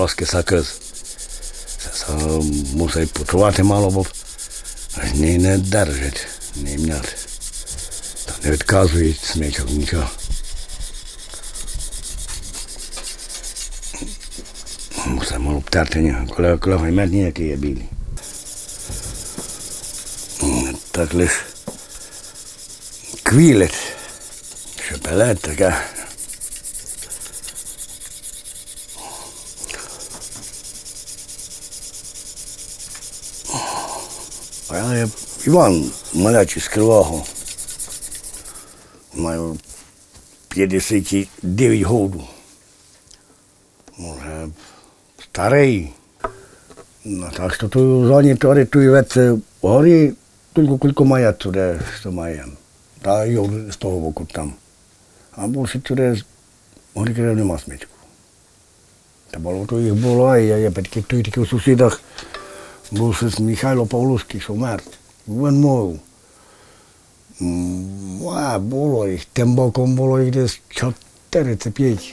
По-русски, а по-волоски сакъз. Са мусай почувати мало, бо ні не держать, не мнят. Та не відказують смічок нічого. Мусай мало обтерти, коли, коли гаймет ніякі є білі. Так лиш квілет, шепелет така. А я Іван малячий з Кривого. Маю 59 году. Може, старий. Ну, так що tu зоні горі, тільки кілько має туди, що має. Та його з того боку там. А більше туди горі крив нема смітку. Та було то їх було, я, я таки, той таки у сусідах що мертв. Він мов. м, А, було їх, тим боком було їх десь 4 чи 5.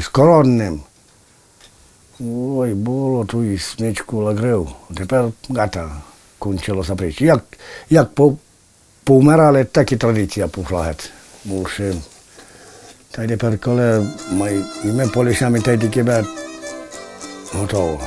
З коронним. Ой, було ту і смічку лагрив. Тепер гата кончилося прич. Як, як по, повмирали, так і традиція пішла геть. Більше. Та й тепер, коли ми, і ми полишами та й тільки готово.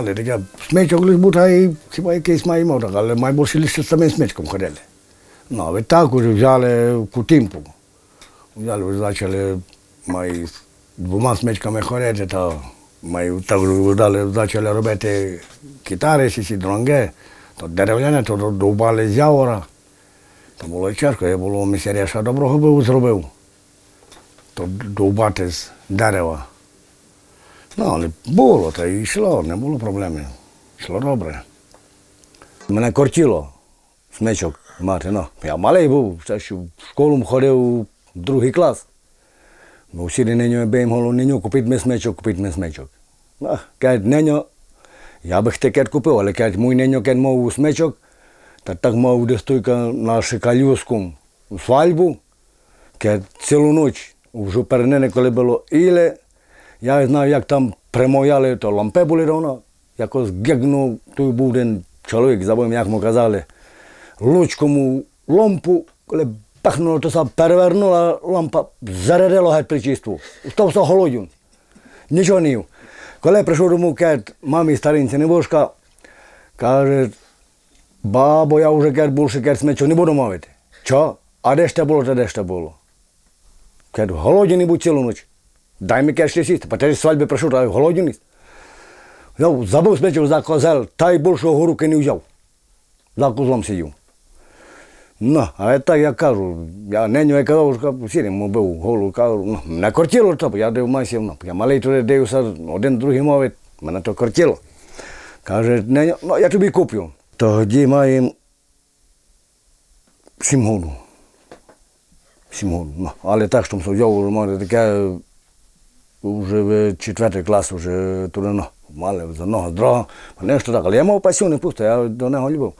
Було, мали таке. Смечок лиш був, та й хіба якийсь маємо так, але найбільше лише самим смечком ходили. Ну, а відтак уже взяли кутимпу. Взяли, вже почали май, з двома смечками ходити, та май, так вже дали, почали робити китари, сі дронги, то дерев'яне, то довбали з явора. То було чешко, я було місеряша доброго був зробив. То довбати з дерева. Ну, але було, та й йшло, не було проблеми. Йшло добре. Мене кортіло смичок мати. Ну, я малий був, що в школу ходив другий клас. Бо всі неню бим голу, неню, купіть ми смичок, купіть ми смичок. Ну, кажуть, неню, я би таке купив, але кажуть, мій неню кен мав смичок, та так мав десь тільки на шикалюську свальбу, кажуть, цілу ніч, вже перенене, коли було іле, я знаю, як там примовляли, то лампе були ровно. Якось гегнув, той був один чоловік, забув, як му казали, лучкому ломпу, коли pachnulo to sa pervernula lampa, зарядило геть причисту. Стався голодюн. Нічого не їв. Коли прийшов дому кет, мамі старинці Невушка, каже, бабо, я вже кет більше кет смечу не буду мовити. Що? А де ж те було, та де ж те було? Кет, голодний був цілу ніч. Дай мені кет ще сісти, по тій свадьбі прийшов, та голодний. Я забув смечу за козел, та й більшого горуки не взяв. За козлом сидів. Ну, а так я кажу, я неню я казав, що сірим був голову, кажу, ну, не кортіло то, бо я див масів, ну, я малий туди дивився, один другий мовить, мене то кортіло. Каже, неню, ну я тобі куплю. Тоді маємо сім году. Сім году. Ну, але так, що взяв, може, таке, вже четвертий клас, вже туди, мали за ногу дрога, нещо так, але я мав пасію не пусто, я до нього любив.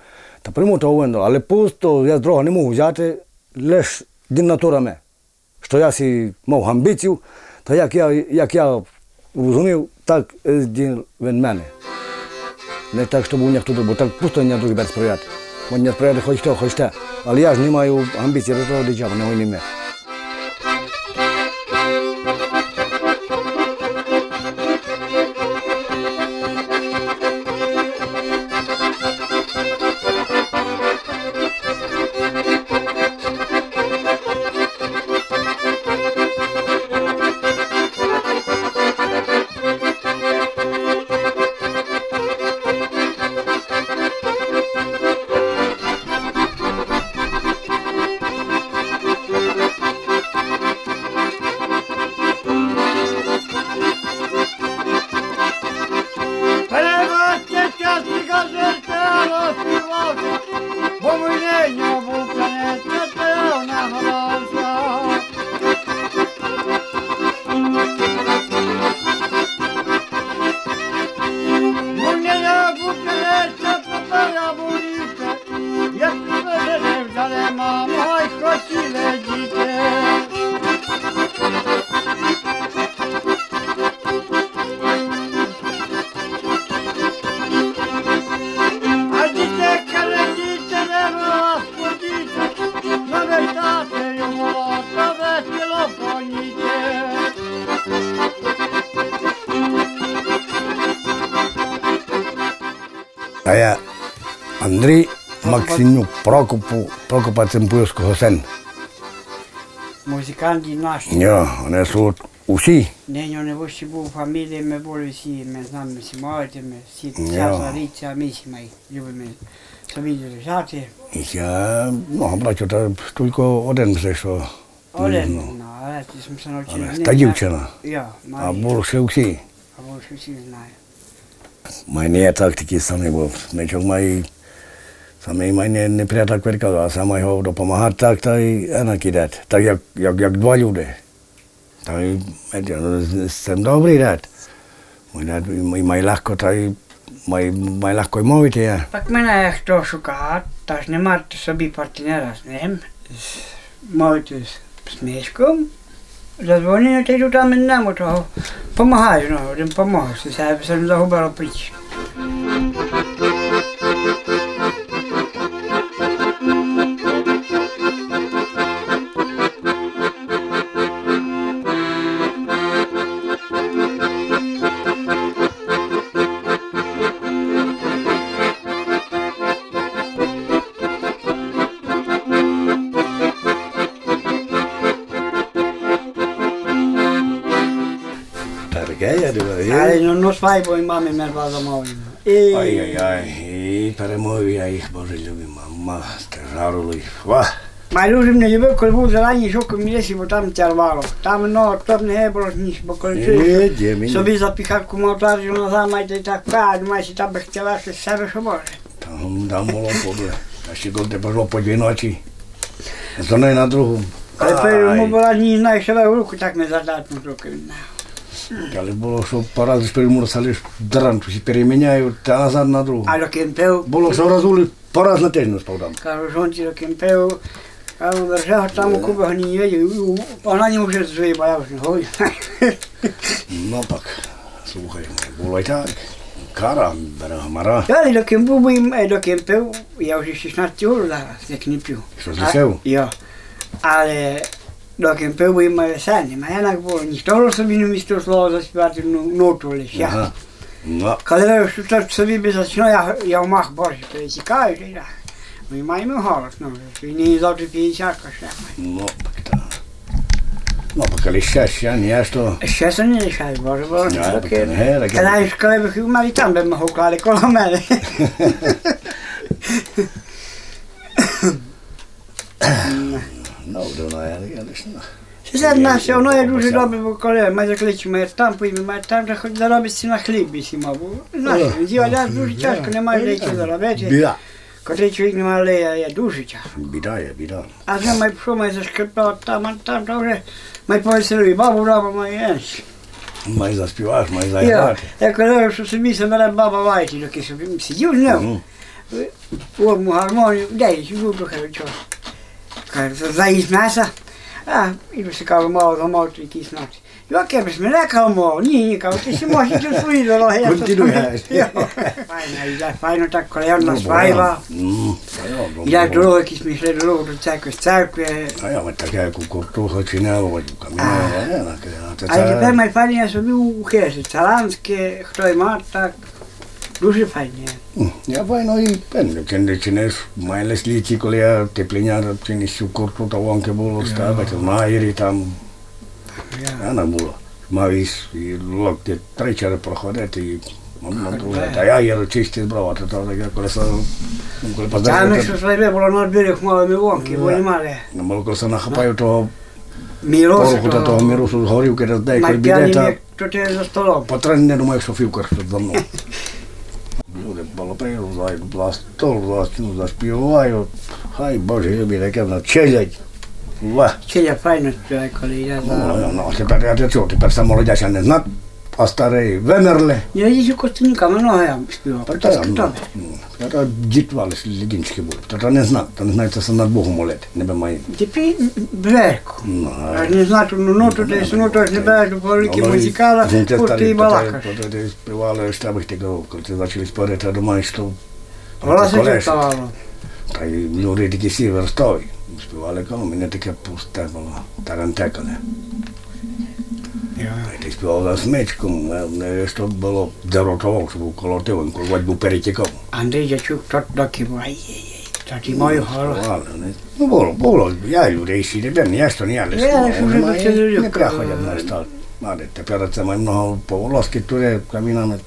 Та прийму того винду, але пусто я з дрога не можу взяти, лише дін натура ме. Що я си мав амбіцію, та як я, як я розумів, так він мене. Не так, щоб був ніхто, бо так пусто не другий без сприяти. Не сприяти хоч то, хоч те. Але я ж не маю амбіції до того дитя, не війни А я Андрій Максимюк Прокопу, Прокопа Цимпуйського син. Музиканти наші. Йо, вони суть усі. Неньо не вищі був фамілії, ми були всі, ми з нами всі молоді, ми всі Ja. ця ріця, ми всі ми любимо собі лежати. Я, ну, бачу, та тільки один все, що. Один, Ну, ну, але ті ми се навчили. але Не, Та не, дівчина. Я, А Марія, більше всі. а більше всі знаю. Мене я так такий самий був. Мечок має, самий мене не приятак веркав, а саме його допомагати так, та й вона кидати. Так як, як, як два люди. Та й, знаєте, ну, з- з цим добрий дед. Мій дед, і має легко, та й має, має легко й мовити я. Так мене хто шукає, та ж не мати собі партнера з ним, з, мовити з смішком, задзвонив, та йду там і Але ну, ну свайбо і мамі ми два замовимо. І... Ай-яй-яй, і перемоги я їх, Боже, любим, мама, стежарили їх. Ва! Майже не любив, коли був зелений шок у місці, бо там тярвало. Там ну, то б не було ніч, бо коли Ні, чуєш, де мені? собі запіхав кумовтарю назад, маєте і так пад, маєш і там би хотіла щось з себе, що може. Там, там було подle. Та ще коли пішло по дві ночі. З одної на другу. Але тепер йому Ай. Була ні знає себе в руку, так не задатну руку. Але було, що пора з перемурсали дранку, всі переміняють, та назад на другу. А до кемпив, Було, що разули, по раз на тиждень спав там. кажу, жонці до кемпив, кажу, держав там у кубах не їдю, вона не може звої, бо я вже не гою. Ну так, слухай, було й так. Кара, берега мара. Я і до кемпив, до кемпив, я вже 16 років зараз, як не п'ю. Що, злісив? Я. Але доки пив би моє сені, мене було, ніхто собі не містив слово заспівати ну, ноту лише я. Ага. Ну, Коли ви що так собі би зачну, я, я в мах боже, пересікаю, і я. Ми маємо голос, ну, і не завжди 50 ще. ну, так. Ну, поки щастя, не що. Ще це не лишаю, боже, боже, Ja, таке. таке, ге, таке. Коли коли б хів мали там, би мав клали коло мене. Ну, да, я, я лише. Це наше, воно є дуже добре, бо коли ми закличемо, я там поїмо, ми там же хоч заробиться на хліб сіма, бо знаєш, діля дуже тяжко, немає деякі заробити. Біда. Коли чоловік не має, є дуже тяжко. Біда є, біда. А вже ми пішов, ми зашкрипав там, а там, то вже ми повеселили, бабу робимо, ми єнш. Май заспіваєш, май Я, заіграти. я казав, що собі себе бере баба Вайті, доки собі сидів з ним. Форму гармонію, де я сиджу трохи чого. Каже, заїзд м'яса. А, і би цікаво, мало замовити якісь ночі. Яке б мене калмо? Ні, ні, кажу, ти ще можеш йти свої дороги. я Континуй, тут- гай. Йо, Файно, йде, файно так, коли я на свайва. Ну, Йде дорогу, якісь ми йшли дорогу до церкви, з церкви. А я от таке, як у коптуха чи не водю. А тепер май файні у хесі, царанське, хто й має, так. Дуже файні. Я файно і пенде, кенде чинеш, майже слідці, коли я теплиняр чиниш у корту, то вонке було ставити, в наїрі там, я не було. Мав із, і локти тричери проходити, і воно друге. Та я їду чисті зброва, то так, я коли са, коли Там позначити, що свайбе було на берег малими вонки, бо не мали. не було, коли се нахапаю того Міроси, пороху та та як тут є за столом. Потрібно не думаю, що фівка що за мною. Люди балоприлазають, за стол, за стіну заспівають. Хай Боже, любі, таке навчилять. Ва. Чи я файно співаю, коли я за... Ну, ну, тепер я чого, тепер сам молодяся не знат, а старий вимерли. Я їжджу костюнка, много я співав. Та Так, та, ну, так. ну, Я то дітвали лідінчики були. Та то не знат, то не знає, це се над Богом молити, не би має. Тепер бверку. Ну, Я ж не знаю, ну, ну, тут є, ну, то ж не береш до великі музикала, тут ти і балакаш. То ти співали, що би ти казав, коли ти почали спорити, я думаю, що... Голоси колешить. читало. Та й пусте було, тарантекане. Та й ти співав за смичком, не що було деротово, що був колотивом, коли був перетікав. Андрій Дячук, тут доки був, ай-яй-яй, то ти мою голос. Співали, не? Ну було, було, я людей сі, тепер ж на це має много поволоски туди, камінами.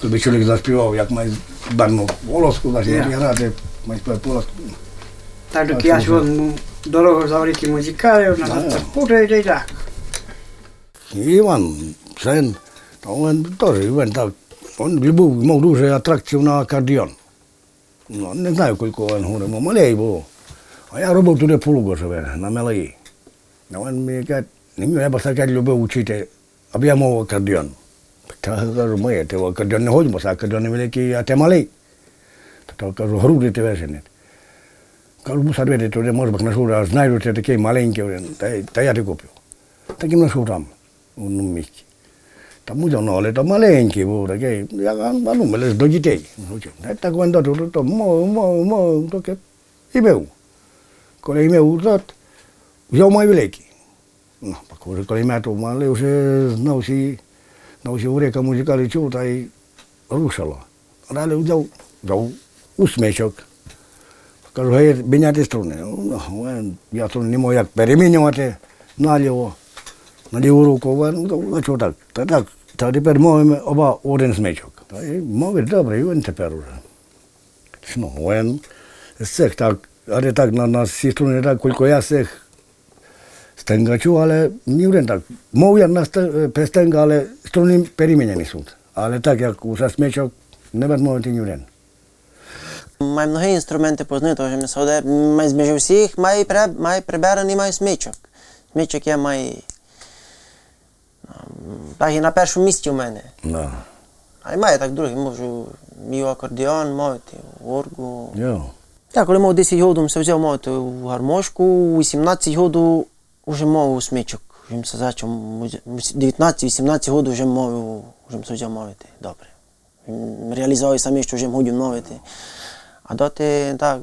Тобі чоловік заспівав, як має барну волоску, значить, як грати, має співати волоску. Так доки я сьогодні дорогу за великі музикали, вона Да. так путає, і так. Іван, син, то він теж, він так, він любив, мав дуже атракцію на акордеон. Ну, не знаю, кілько він говорив, малий був. А я робив туди полуго живе, на мелої. А він мені каже, я б так любив вчити, аби я мав акордеон. Та кажу, моє, ти в акордеон не ходиш, бо це акордеон невеликий, а ти малий. Та кажу, груди ти виженить. Кажу, мусор видати, туди може знайду ти такий маленький, та, та я ти куплю. Так і знайшов там, в одному місці. Та музей, ну, але то маленький був такий, як а ну, ми лише до дітей. Та Так він до того, то мов, мов, мов, таке і бив. Коли ім'я узад, взяв май великий. Ну, пак вже коли ім'я то мали, вже знав всі, знав всі урека музикалі чув, та й рушило. Далі взяв, взяв усмичок. Кажу, гей, міняти струни. Ну, він- я струни не мав як перемінювати наліво, на ліву руку, він, ну, ну, чого так, та так, та тепер мовимо оба один смичок. Та й мовить добре, і він тепер уже. Ну, він з цих так, але так на нас всі струни так, кілько я з цих стенгачу, але ні один так. Мов я на ст- але так, як у смичок, не буде мовити ні один. Має mnohé інструменти познати, тому ми сауде, має зміж всіх, має, при, має прибираний, має смичок. Смичок я маю, так і на першому місці у мене. Да. Але має так другий, можу мій акордеон мовити, оргу. Йо. Я коли мав 10 років, все взяв мовити в гармошку, у 18 років вже мовив смичок. Вже ми сказати, 19-18 років вже мовив, вже ми взяв мовити. Добре. Реалізував самі, що вже годю мовити. А доти так,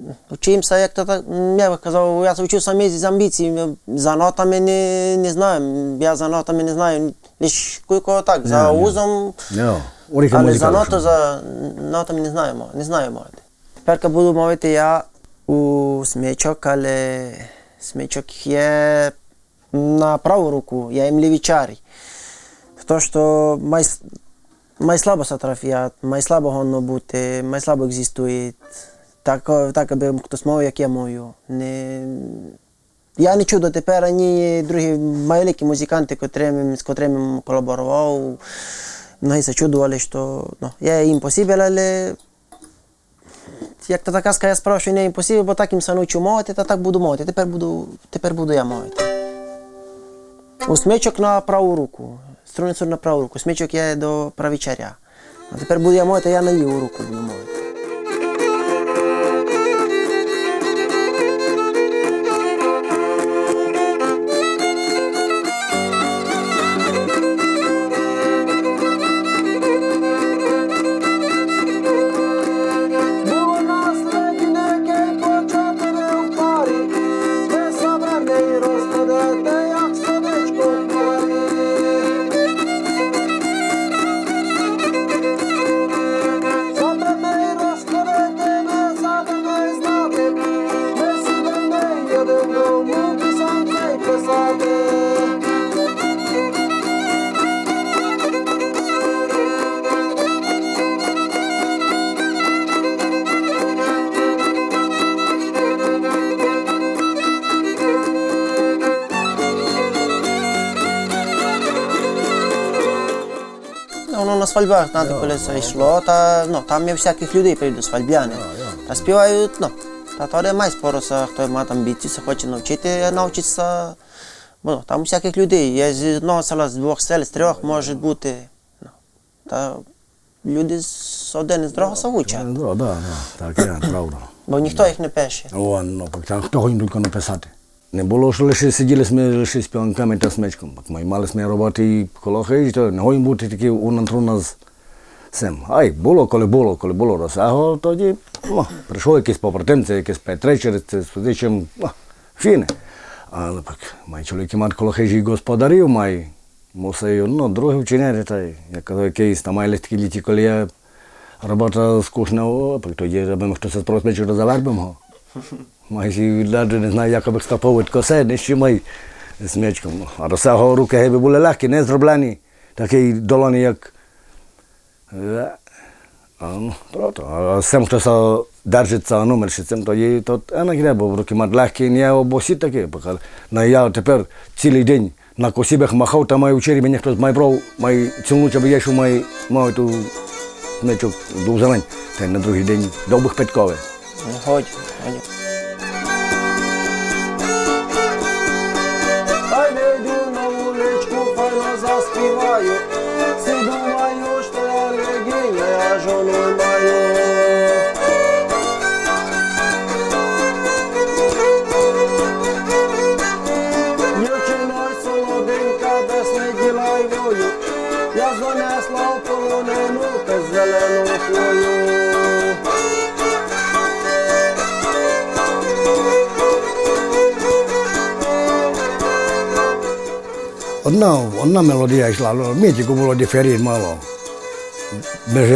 м, Учимся, як то так, м, я би казав, я вчу самі з амбіцій, за нотами не, не знаю, я за нотами не знаю, лише кого так, за Ні, ні. узом, Ja, orika але muzika. за ноту, за нотами не знаю, мо- не знаю мовити. Тепер буду мовити я у смічок, але смічок є на праву руку, я їм лівічарій. То, що май, май слабо се май слабо гонно бути, май слабо екзистує. Так, так аби хтось мов, як я мовлю. Не... Я не чув дотепер ані другі великі музиканти, котрими, з котрими колаборував. Многі се чудували, що ну, я їм посібель, але як то така скаже справа, що не імпосібель, бо так їм навчив мовити, та так буду мовити. Тепер буду, тепер буду я мовити. У смичок на праву руку. Струницю на праву руку. Смичок є до правічаря. А тепер буду я мовити, я на ліву руку буду мовити. Воно на свальбах, коли це йшло, та ну, там є всяких людей прийдуть свальбяни. Та співають, ну, та то не має спороса, хто має там бійці, хоче навчити, навчитися. Ну, там всяких людей. Є з одного села, з двох сел, з трьох може бути. Ну, та люди з один з другого да, да, так правда. бо ніхто їх не пише. О, ну, так, хто їм тільки написати. Не було, що лише сиділи ми лише з піонками та смичком. Пак ми мали ми роботи і коло хижі, не гоїм бути такі унантру з цим. Ай, було, коли було, коли було розсаго, тоді ну, прийшов якийсь побратимці, якийсь петречер, це з чим, ну, фіни. Але пак, май чоловіки мати коло хижі господарів, май мусив, ну, друге вчиняти, та й, я казав, якийсь, там май такі літі, коли я робота скучна, тоді, аби хтось спросить, вечора завербимо. Майже не знаю, як би скапав косе, ще май з м'ячком. А розсягав руки геби були легкі, не зроблені, такі долоні, як. А, ну, трото. А з хто се держиться номер, ще цим то е, не гребо, руки мати легкі, не обосі такі. На я тепер цілий день на косібах махав, та маю вчері, мені хтось май брав, май цілу чаби я май, маю ту мечок до зелень. Та на другий день довбих петькове. Не годі, Одна, одна мелодія йшла, мітіку було диферіт мало. Без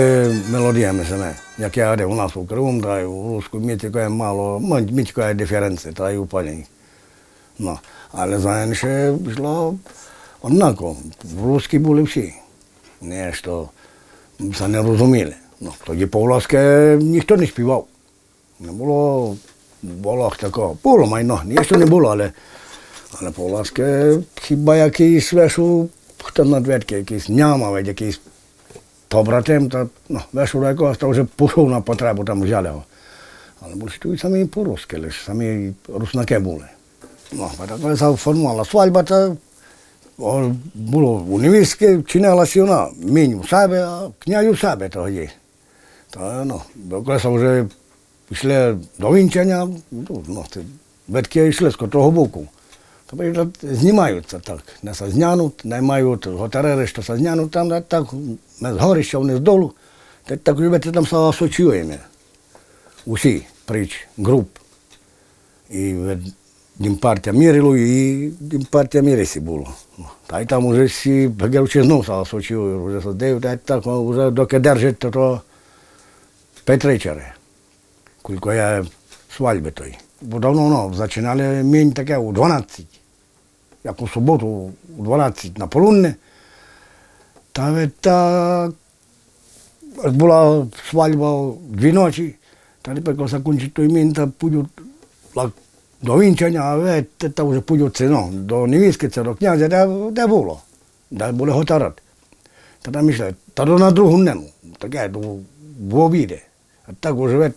мелодіями саме. Як я говорив, у нас у Криму, та й у русську мітіку є мало, м- мітіку є диференції, та й у пані. Ну, але заінше йшло однаково. В русській були всі. Не, що це не розуміли. Ну, тоді по-власьки ніхто не співав. Не було волох такого. Було майно, ніщо не було, але але по-ласки хіба якийсь вешу, хто надведки, якийсь нямав, якийсь побратим, то ну, вешу до якогось, то вже пішов на потребу, там взяли його. Але були тут самі по-русски, лише самі руснаки були. Ну, а так коли заформувала свадьба, то о, було у невістки, чинилася вона, мінь у себе, а князь у себе тоді. То, ну, коли вже пішли до вінчання, ну, ну, ти, ветки йшли з котрого боку. То вже знімаються так, не се знянуть, наймають готарери, що се знянуть там, так, ми з горища, вони з долу, та так вже там се асоціюємо. Усі. prici, grup. І din partea mirelui і din partea miresii було. Та й там уже всі геручі знов стало сочив, вже садив, та так вже доки держить, то, то Петричари. Кілько я свадьби той. Бо давно ну, починали мінь таке у 12. Як у суботу у 12 на полудне. Та ви так аж була свадьба дві ночі, та тепер коли закінчить той мін, та пойдуть ла- до вінчання, а ви та, та вже пойдуть це, ну, до невістки, це до князя, де, де було, де були готарати. Та там йшли, та до на другу нему, таке, до, в обіди. А так вже ви,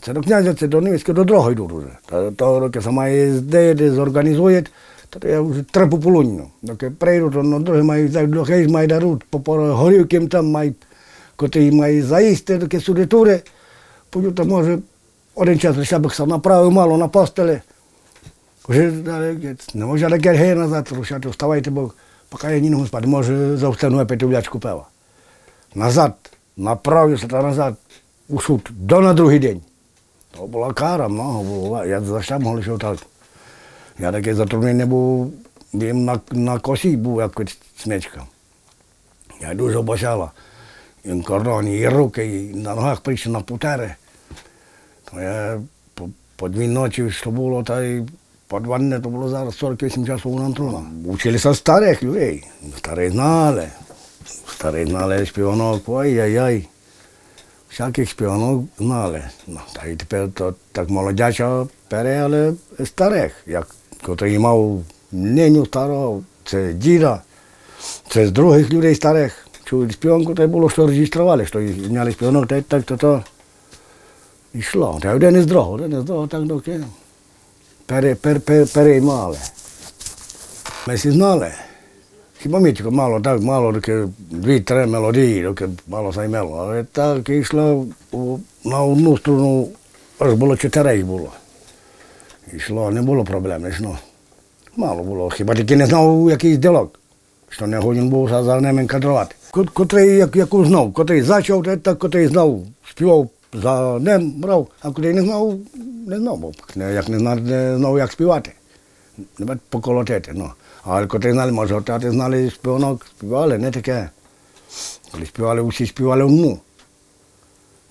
це до князя, це до невістки, до другого йдуть вже. Та то, доки сама їздить, зорганізують, то я вже три пополудню. Доки прийдуть, то на друге мають, за- до хейс даруть, по горівкам там мають, котрі мають заїсти, доки сюди тури, пойдуть, то може один час лише б сам направив мало на постелі. Вже далі, не може таке гей назад рушати, вставайте, бо поки я ні не спати, може завтра випити влячку пива. Назад, направився та назад у суд, до на другий день. Кара, много було, я за що могли що так. Я такий затруднений був, він на, на косі був якось смечка. Я дуже бачала. І кордоні, і руки, і на ногах прийшли на путери. То я по, по дві ночі, що було, та й по два дні, то було зараз 48 часов на труна. Училися старих людей. Старі знали. Старі знали співанок, ой-яй-яй. Всяких співанок знали. Ну, та й тепер то так молодяча пере, але старих, як котрий мав неню старого, це діда, це з других людей старих. Чули співанку, то було, що реєстрували, що і зняли співанок, та й так, то то йшло. Та один із другого, один із другого, так доки пере, пер, пер, переймали. Ми всі знали. Хіба ми тільки мало, так мало, доки дві-три мелодії, доки мало займело. Але так йшло у- на одну сторону, аж було чотири їх було. Йшло, не було проблем, йшло. Мало було. Хіба тільки не знав якийсь ділок, що не годен був за, за ними кадрувати. Кот- Котрий як, яку знав, котрий зачав, та- так котрий знав, співав за ним, брав, а котрий не знав, не знав, бо як не знав, не знав, як співати. Не поколотити, ну. Але котрі знали, може, отати знали співанок, співали, не таке. Коли співали, усі співали одну.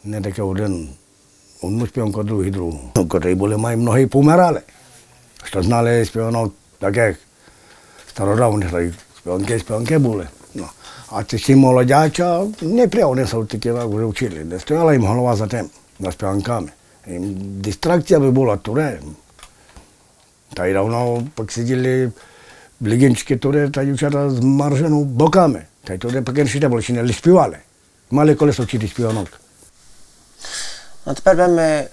Не таке один, одну співанку, другий другу. Ну, Котрі були, май многі помирали. Що знали співанок таких стародавних, так, співанки, співанки були. Ну. А ці всі молодяча, не прямо не са такі так вже вчили. Не стояла їм голова за тим, за співанками. Їм дистракція би була туре. Та й давно пак сиділи та дівчата з маржину боками. Та й туди поки ще не було, ще не співали. Мали колесо вчити співанок. А тепер будемо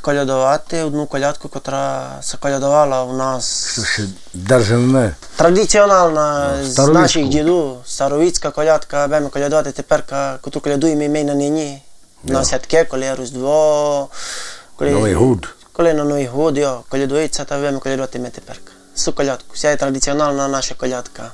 колядувати одну колядку, яка се колядувала у нас. ще держимо. Традиціональна з наших діду, старовицька колядка, будемо колядувати тепер, яку колядуємо і ми на нині. На святки, коли Різдво, коли, коли на Новий год, колядується, та будемо колядувати ми тепер. Су колядку. Вся традиціональна наша колядка.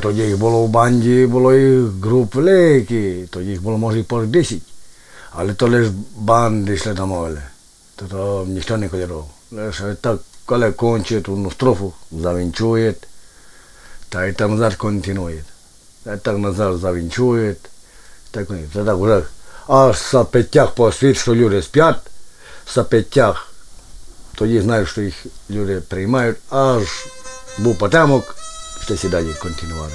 To jich bylo v bandě, bylo jich grup veliký, to jich bylo možná po 10. Ale to lež bandy šli tam ale. To to ніхто не так, коли кончить одну строфу, завінчує, та й там назад континує. Та й так назад вже аж за п'ятях по світ, що люди спять, за п'ятях, тоді знають, що їх люди приймають, аж був потемок, що сідає континували.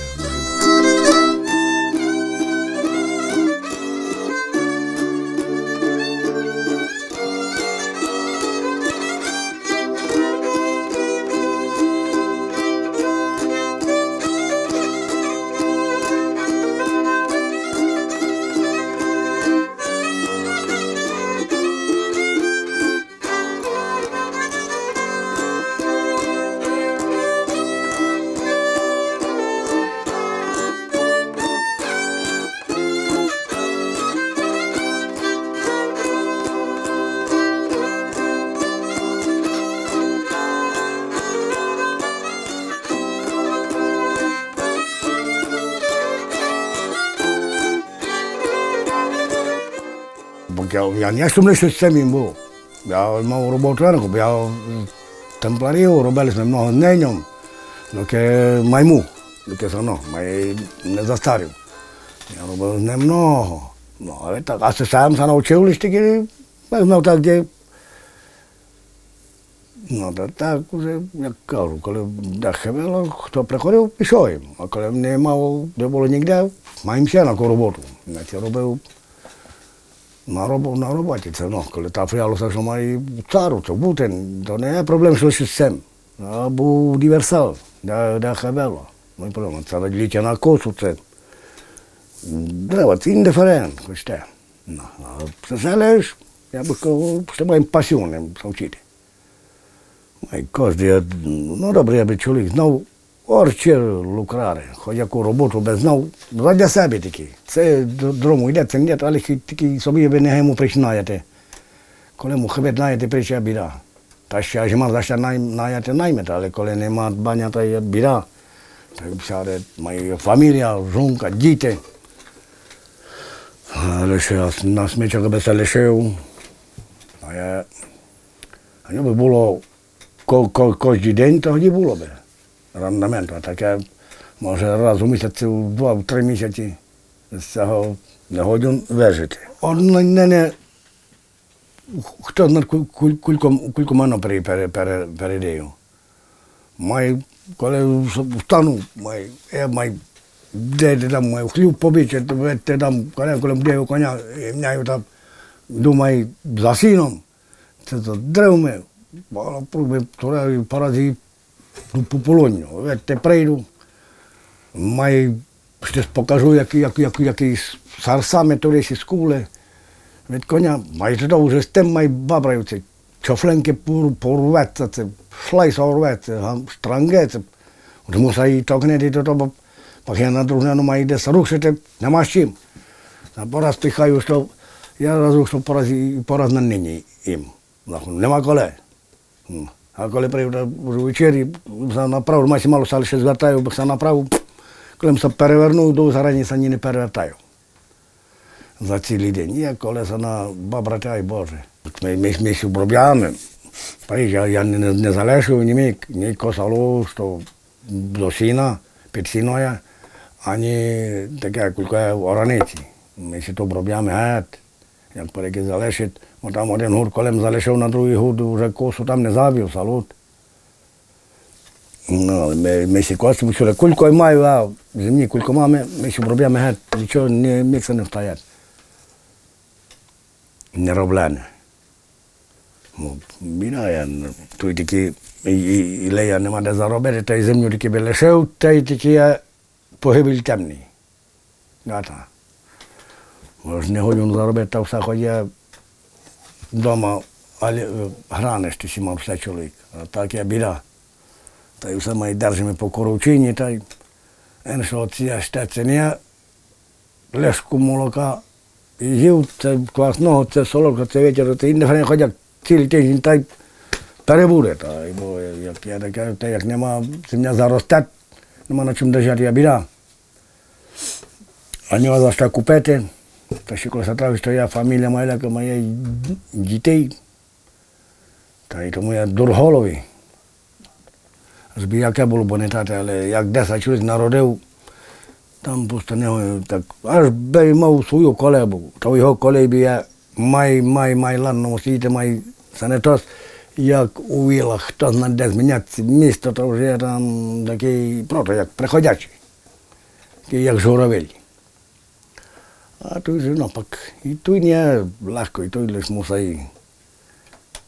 Бо я, я не сумний, що це він був. Я мав роботу ранку, я в темпларів, робили ми много днем, доки майму, доки все одно, май не застарів. Я робив немного. Ну, але так, а це сам се навчив лише тільки, я знав так, де. Ну, та так уже, як кажу, коли дахи було, хто приходив, пішов їм. А коли не мав, де було ніде, маємо ще на яку роботу. Значить, робив на, роб, на роботі це, ну, коли та приялося, що має цару, це бути, то не є проблем, що з цим. А був універсал, де, де хабело. Ну, і проблема, це відліття на косу, це Треба, це індиферент, хоч те. Ну, а це залежиш, я би сказав, що моїм пасіонним вчити. І кожен, ну добре, я би чоловік знав, орче лукрари, хоч яку роботу би знав, задля себе тільки. Це дрому йде, це не, але тільки собі ви не йому починаєте. Коли му хребет знаєте, прича біда. Та ще аж ма за що наяти наймете, але коли нема дбання, то є біда. Так сяде моя фамілія, жонка, діти. Але ще на смічок би се лишив. А я... А би було ко, ко, кожен день, тоді було би рандамент. А таке, може, раз у місяць, в два-три місяці з цього не годин вижити. Он не, не, хто знає, кілько, кілько мене пере, пере, пере, передаю. Май, коли встану, май, я май де ти там маю хліб побиче, ти там коли, бдію коня, і міняю там, думаю, за сіном, це то древми, проби, туди по полоню. Те прийду, маю, щось покажу, як, як, як, якийсь сарсами турисі скули, від коня, майже то з тим май бабраються, чофленки порветься, це шлайса орветься, штранге, тому що і токнети до того, поки на дружину має десь рушити, нема з чим. А пораз тихаю, що я разу, що пораз, пораз на нині їм. Нема коли. А коли прийду ввечері, направо, масі мало стали ще звертаю, бо все направо, коли се перевернув, до зарані сані не перевертаю. За цілий день. Я колеса на бабрати, ай Боже. Ми, ми, ми ще обробляємо. Я, я не, не залишив ні мій, ні косало, що до сіна, під сіною, ані таке, кілька ораниці. Ми ще то обробляємо геть. Як переки залишить, бо там один гурт колем залишив на другий гурт, вже косу там не забив, салут. Ну, ми, ми ще косимо, що кілько маю, а земні кілько маємо, ми ще обробляємо геть, нічого не, мікса не встає. Не роблене. Ну, біда, я тут тільки і, і, і лея нема де заробити, та й землю тільки би лишив, та й тільки я погибель темний. Гата. Може, не годин заробити, та все хоч я вдома граниш, ти мав все чоловік. А так я біда. Та й все ми держимо по коровчині, та й іншого ці штецення, лешку молока, і їв, це квасного, це солодка, це вечір, це індиферент ходять цілий тиждень, та й перебуде. Та, бо як я таке, те, як нема, земля заросте, нема на чому держати, я біда. А нема за що купити. Коли сатравиш, то я фамілія моя, яка моє дітей. Та й тому я дурголовий. Збі яке було, бо не тате, але як 10 чоловік народив, там просто не так. Аж би мав свою колебу. То його колебі я май, май, май ланному світі, май санетос. Як у вілах, хто знає, де зміняться місто, то вже там такий, просто як приходячий. Такий як журавель. A to je že, ampak tu je lahko, tu smo saj.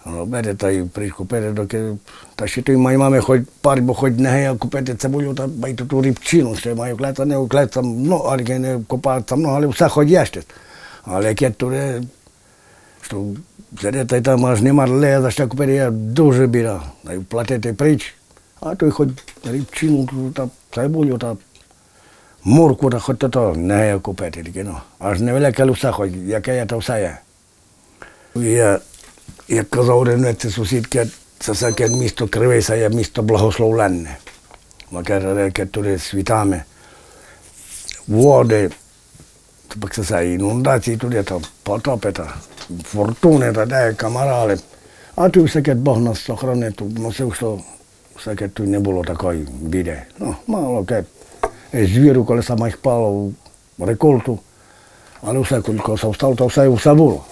No, bere taj pričko, bere dok je, ta še tu ima, imame hoj, par bo hoj neheja, ko pete cebulju, ta pa i tu tu ripčinu, što imaju kleta, ne ukleta mno, ali ga ne kopata mno, ali vsa hoj ješte. Ali kje tu je, što zede taj tam maš nemar leja, za šta ja, ko pete je duže bira, da ju platete prič, a tu je hoj ripčinu, ta cebulju, ta не гея купити, тільки, ну, аж невелике люса, хоч яке є, то все є. Я як казав один це сусідки, це всяке місто Кривися є місто благословленне. Бо каже, реки туди світами, води, так це все, інундації туди, то потопи, та фортуни, та де камарали. А тут всяке Бог нас сохранив, тут носив, що всяке тут не було такої біди. Ну, мало ке. Звіру, коли саме їх пало в реколту, але все, коли се встав, то все, все було.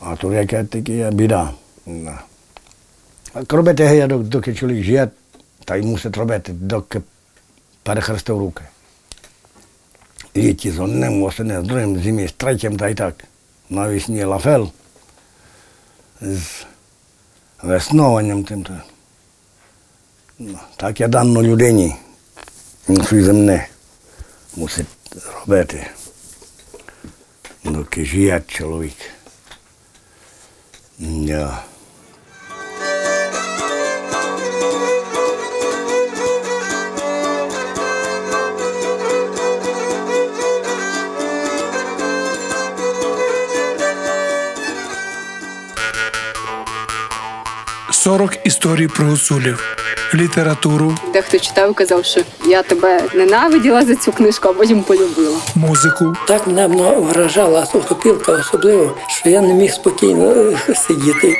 А то яке таке є біда. Да. А робити гея, доки чоловік живе, та й мусить робити, доки перехрестив руки. Літі з одним, восени з другим, зимі з третім, та й так. Навесні лафел з веснованням тим. то. Ну, Так я дано людині на свій земне мусить робити, доки живе чоловік. Ja. Сорок історій про гуцулів, літературу, Дехто читав казав, що я тебе ненавиділа за цю книжку, а потім полюбила. музику, Так мене вражала сухопілка особливо, що я не міг спокійно е, сидіти.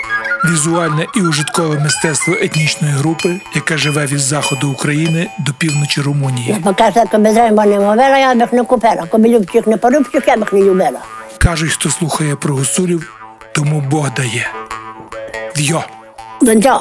візуальне і ужиткове мистецтво етнічної групи, яка живе від заходу України до півночі Румунії. Покаже, коли треба не мовила, я б їх не купила. Коли не порубчих, я б не любила. Кажуть, хто слухає про гуцулів, тому Бог дає. В'йо! Донця.